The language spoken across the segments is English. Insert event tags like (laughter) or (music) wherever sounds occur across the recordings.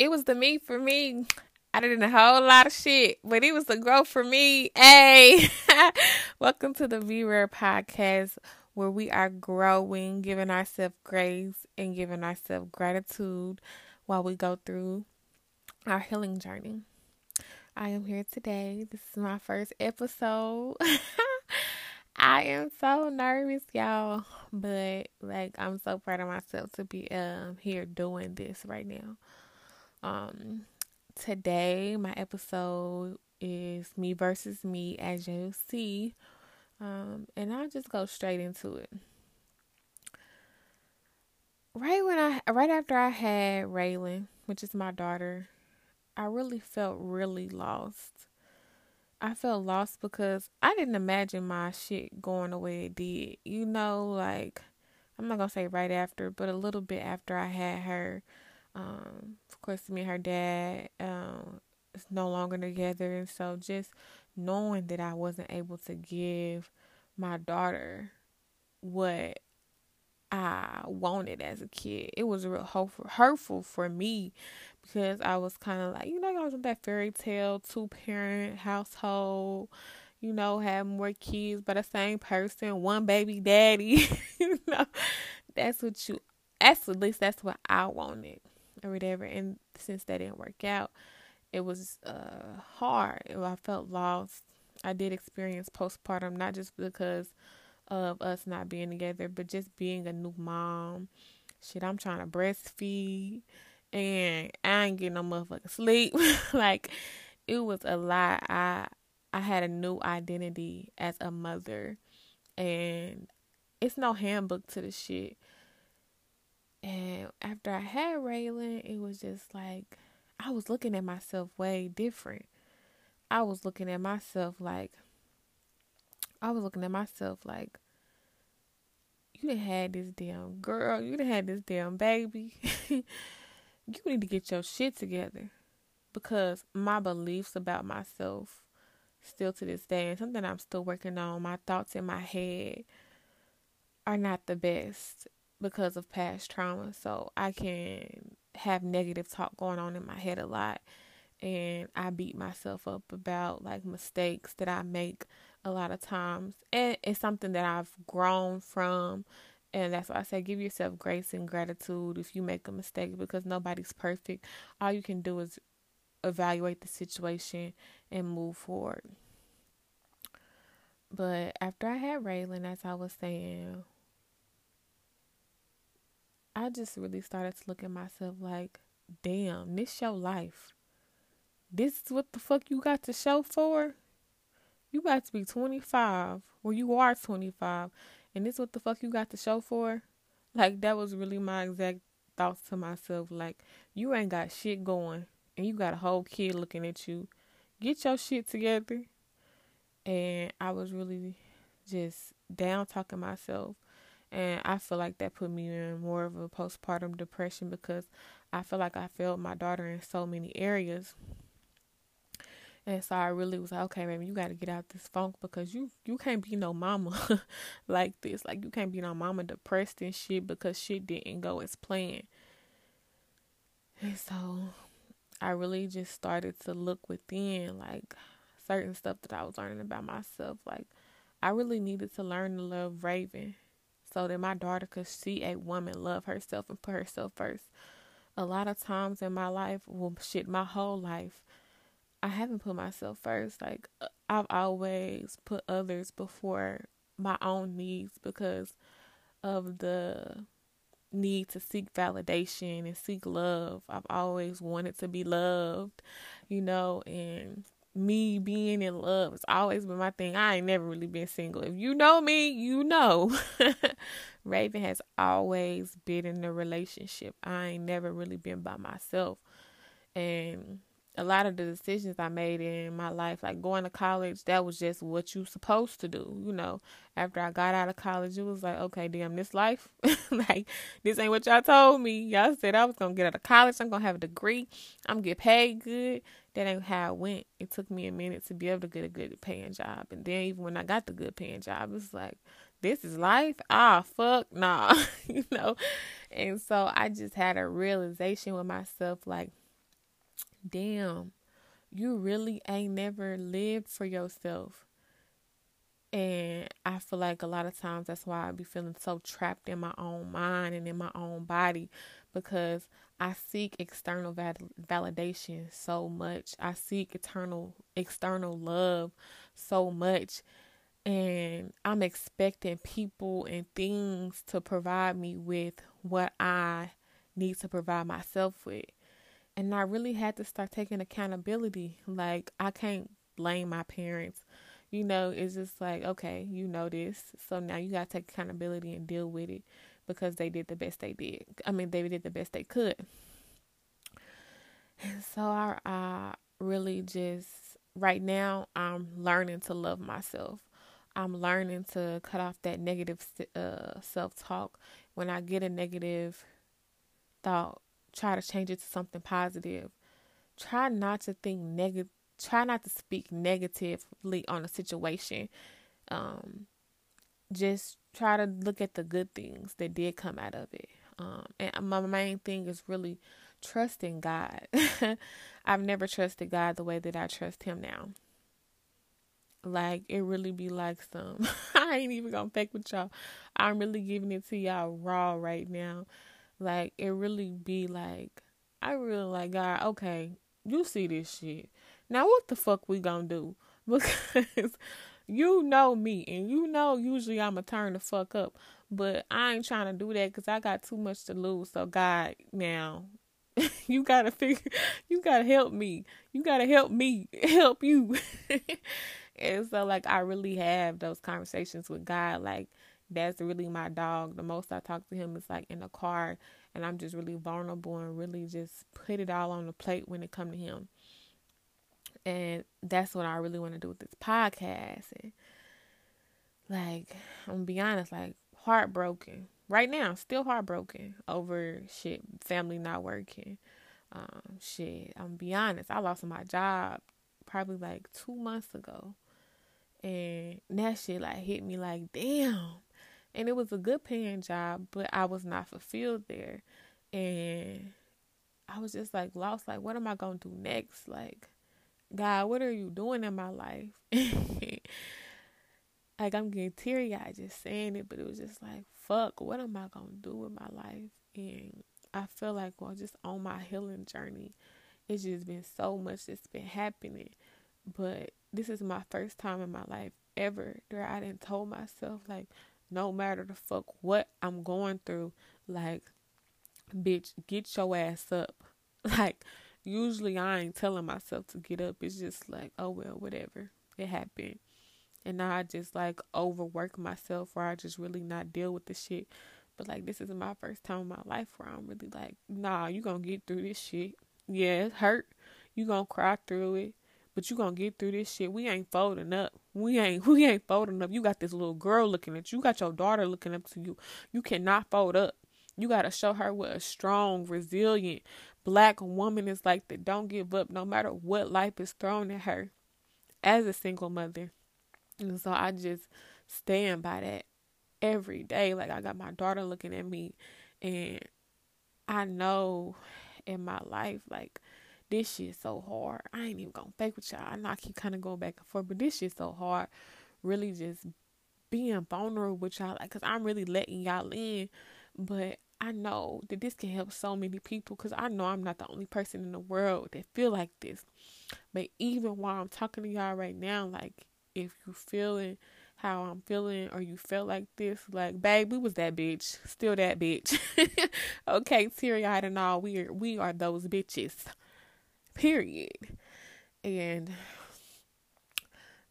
it was the me for me. I did a whole lot of shit, but it was the growth for me. Hey, (laughs) welcome to the Be Rare podcast where we are growing, giving ourselves grace and giving ourselves gratitude while we go through our healing journey. I am here today. This is my first episode. (laughs) I am so nervous, y'all, but like I'm so proud of myself to be um here doing this right now. Um today my episode is me versus me as you see. Um and I'll just go straight into it. Right when I right after I had Raylan, which is my daughter, I really felt really lost. I felt lost because I didn't imagine my shit going the way it did. You know, like I'm not gonna say right after, but a little bit after I had her. Um, of course, me and her dad um, is no longer together, and so just knowing that I wasn't able to give my daughter what I wanted as a kid, it was real hurtful, for me because I was kind of like, you know, I was in that fairy tale two parent household, you know, have more kids by the same person, one baby daddy. (laughs) you know, that's what you, that's at least that's what I wanted or whatever. And since that didn't work out, it was uh, hard. I felt lost. I did experience postpartum, not just because of us not being together, but just being a new mom. Shit, I'm trying to breastfeed and I ain't getting no motherfucking sleep. (laughs) like it was a lot. I I had a new identity as a mother, and it's no handbook to the shit. And after I had Raylan, it was just like I was looking at myself way different. I was looking at myself like I was looking at myself like you done had this damn girl, you done had this damn baby. (laughs) you need to get your shit together because my beliefs about myself still to this day and something I'm still working on my thoughts in my head are not the best because of past trauma so I can have negative talk going on in my head a lot and I beat myself up about like mistakes that I make a lot of times and it's something that I've grown from and that's why I say give yourself grace and gratitude if you make a mistake because nobody's perfect. All you can do is evaluate the situation and move forward. But after I had Raylan, as I was saying, I just really started to look at myself like, damn, this your life. This is what the fuck you got to show for? You got to be 25, or you are 25, and this is what the fuck you got to show for? Like that was really my exact thoughts to myself. Like you ain't got shit going, and you got a whole kid looking at you. Get your shit together. And I was really just down talking myself. And I feel like that put me in more of a postpartum depression because I feel like I failed my daughter in so many areas. And so I really was like, okay, baby, you got to get out this funk because you you can't be no mama (laughs) like this. Like you can't be no mama depressed and shit because shit didn't go as planned. And so I really just started to look within, like certain stuff that I was learning about myself. Like I really needed to learn to love Raven so that my daughter could see a woman love herself and put herself first. A lot of times in my life, well, shit, my whole life, I haven't put myself first. Like uh, I've always put others before my own needs because of the need to seek validation and seek love. I've always wanted to be loved, you know, and me being in love has always been my thing. I ain't never really been single. If you know me, you know. (laughs) Raven has always been in a relationship. I ain't never really been by myself. And a lot of the decisions I made in my life, like going to college, that was just what you supposed to do. You know, after I got out of college, it was like, okay, damn, this life, (laughs) like this ain't what y'all told me. Y'all said I was gonna get out of college, I'm gonna have a degree, I'm gonna get paid good. That ain't how it went. It took me a minute to be able to get a good paying job, and then even when I got the good paying job, it's like, this is life. Ah, fuck, nah, (laughs) you know. And so I just had a realization with myself, like damn, you really ain't never lived for yourself. And I feel like a lot of times that's why I be feeling so trapped in my own mind and in my own body because I seek external val- validation so much. I seek eternal external love so much and I'm expecting people and things to provide me with what I need to provide myself with. And I really had to start taking accountability. Like, I can't blame my parents. You know, it's just like, okay, you know this. So now you got to take accountability and deal with it because they did the best they did. I mean, they did the best they could. And so I, I really just, right now, I'm learning to love myself. I'm learning to cut off that negative uh, self talk. When I get a negative thought, try to change it to something positive. Try not to think negative. Try not to speak negatively on a situation. Um, just try to look at the good things that did come out of it. Um, and my main thing is really trusting God. (laughs) I've never trusted God the way that I trust Him now. Like it really be like some. (laughs) I ain't even gonna fake with y'all. I'm really giving it to y'all raw right now. Like it really be like I really like God. Okay, you see this shit. Now what the fuck we gonna do? (laughs) Because you know me, and you know usually I'ma turn the fuck up. But I ain't trying to do that because I got too much to lose. So God, now (laughs) you gotta figure. (laughs) You gotta help me. You gotta help me help you. And so like I really have those conversations with God. Like that's really my dog. The most I talk to him is like in the car and I'm just really vulnerable and really just put it all on the plate when it come to him. And that's what I really want to do with this podcast. And like I'm gonna be honest, like heartbroken. Right now, still heartbroken over shit, family not working. Um, shit. I'm gonna be honest, I lost my job probably like two months ago. And that shit like hit me like, damn. And it was a good paying job, but I was not fulfilled there. And I was just like lost, like, what am I gonna do next? Like, God, what are you doing in my life? (laughs) like I'm getting teary eyed just saying it, but it was just like, fuck, what am I gonna do with my life? And I feel like well just on my healing journey, it's just been so much that's been happening. But this is my first time in my life ever where I didn't told myself like no matter the fuck what I'm going through, like bitch, get your ass up. (laughs) Like usually I ain't telling myself to get up. It's just like, oh well, whatever. It happened. And now I just like overwork myself or I just really not deal with the shit. But like this is my first time in my life where I'm really like, nah, you gonna get through this shit. Yeah, it hurt. You gonna cry through it but you gonna get through this shit. We ain't folding up. We ain't we ain't folding up. You got this little girl looking at you. You got your daughter looking up to you. You cannot fold up. You gotta show her what a strong, resilient black woman is like that don't give up no matter what life is thrown at her as a single mother. And so I just stand by that every day. Like I got my daughter looking at me and I know in my life like this shit so hard. I ain't even gonna fake with y'all. I know I keep kind of going back and forth, but this shit so hard. Really just being vulnerable with y'all, like, cause I'm really letting y'all in, but I know that this can help so many people because I know I'm not the only person in the world that feel like this. But even while I'm talking to y'all right now, like if you feeling how I'm feeling or you felt like this, like babe, we was that bitch, still that bitch. (laughs) okay, teary eyed and all, we are we are those bitches period. And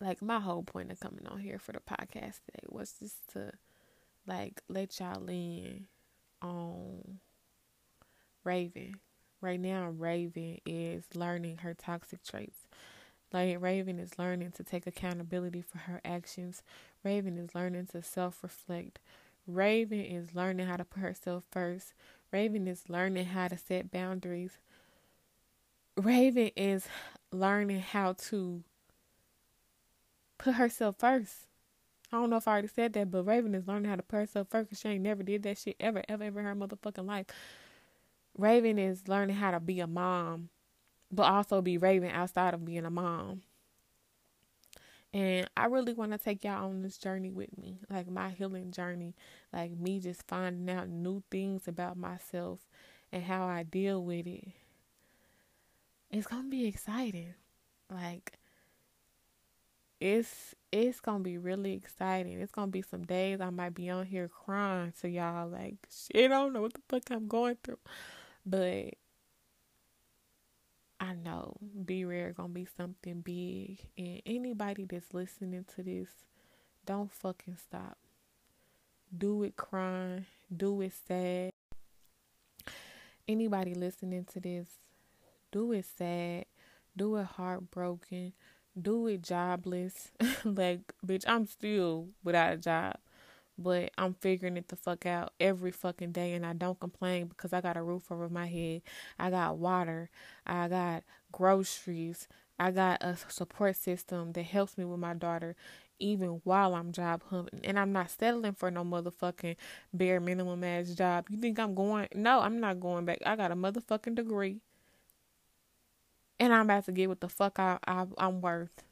like my whole point of coming on here for the podcast today was just to like let y'all in on Raven. Right now Raven is learning her toxic traits. Like Raven is learning to take accountability for her actions. Raven is learning to self reflect. Raven is learning how to put herself first. Raven is learning how to set boundaries. Raven is learning how to put herself first. I don't know if I already said that, but Raven is learning how to put herself first because she ain't never did that shit ever, ever, ever in her motherfucking life. Raven is learning how to be a mom but also be Raven outside of being a mom. And I really want to take y'all on this journey with me, like my healing journey, like me just finding out new things about myself and how I deal with it. It's to be exciting. Like it's it's gonna be really exciting. It's gonna be some days I might be on here crying to y'all like shit. I don't know what the fuck I'm going through, but I know Be Rare gonna be something big, and anybody that's listening to this, don't fucking stop. Do it crying, do it sad. Anybody listening to this, do it sad, do it heartbroken, do it jobless. (laughs) like, bitch, I'm still without a job. But I'm figuring it the fuck out every fucking day and I don't complain because I got a roof over my head. I got water. I got groceries. I got a support system that helps me with my daughter even while I'm job hunting. And I'm not settling for no motherfucking bare minimum ass job. You think I'm going? No, I'm not going back. I got a motherfucking degree and I'm about to get what the fuck I, I I'm worth.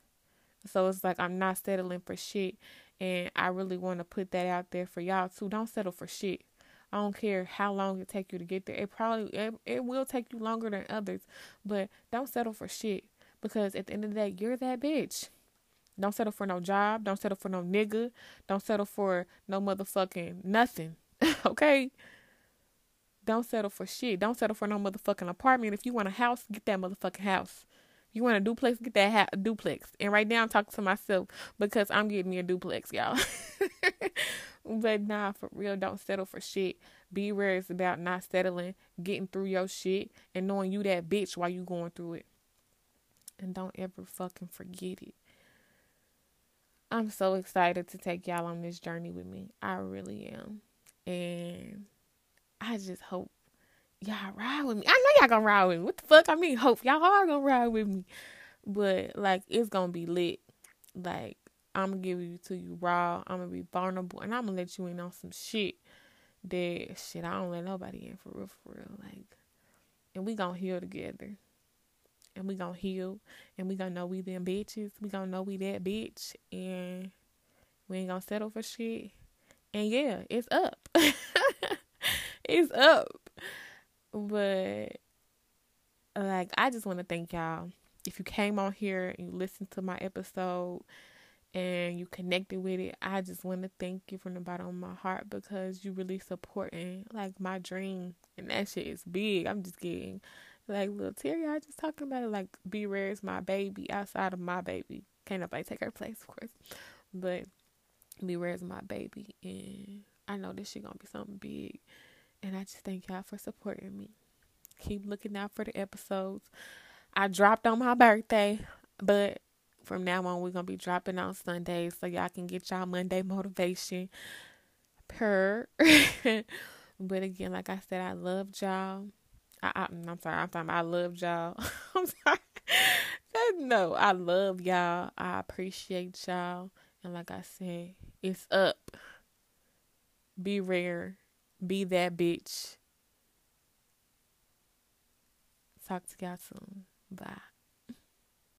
So it's like I'm not settling for shit, and I really want to put that out there for y'all too. Don't settle for shit. I don't care how long it take you to get there. It probably it, it will take you longer than others, but don't settle for shit because at the end of the day, you're that bitch. Don't settle for no job. Don't settle for no nigga. Don't settle for no motherfucking nothing. (laughs) okay? Don't settle for shit. Don't settle for no motherfucking apartment. If you want a house, get that motherfucking house. You want a duplex, get that ha- duplex. And right now I'm talking to myself because I'm getting me a duplex, y'all. (laughs) but nah, for real, don't settle for shit. Be rare it's about not settling, getting through your shit, and knowing you that bitch while you going through it. And don't ever fucking forget it. I'm so excited to take y'all on this journey with me. I really am. And I just hope y'all ride with me. I know y'all gonna ride with me. What the fuck? I mean, hope y'all are gonna ride with me. But like, it's gonna be lit. Like, I'm gonna give you to you raw. I'm gonna be vulnerable, and I'm gonna let you in on some shit that shit I don't let nobody in for real, for real. Like, and we gonna heal together. And we gonna heal, and we gonna know we them bitches. We gonna know we that bitch, and we ain't gonna settle for shit. And yeah, it's up. (laughs) it's up. But like I just want to thank y'all. If you came on here and you listened to my episode and you connected with it, I just want to thank you from the bottom of my heart because you really supporting like my dream and that shit is big. I'm just getting like little teary. I just talking about it like Be Rare is my baby outside of my baby. Can't nobody take her place, of course. But Be Rare is my baby and I know this shit gonna be something big. And I just thank y'all for supporting me. Keep looking out for the episodes. I dropped on my birthday, but from now on we're gonna be dropping on Sundays so y'all can get y'all Monday motivation per (laughs) but again, like I said, I love y'all. I, am mm, sorry, I'm sorry, I love y'all. (laughs) I'm sorry. no, I love y'all. I appreciate y'all. And like I said, it's up. Be rare. Be that bitch. Talk to y'all soon. Bye.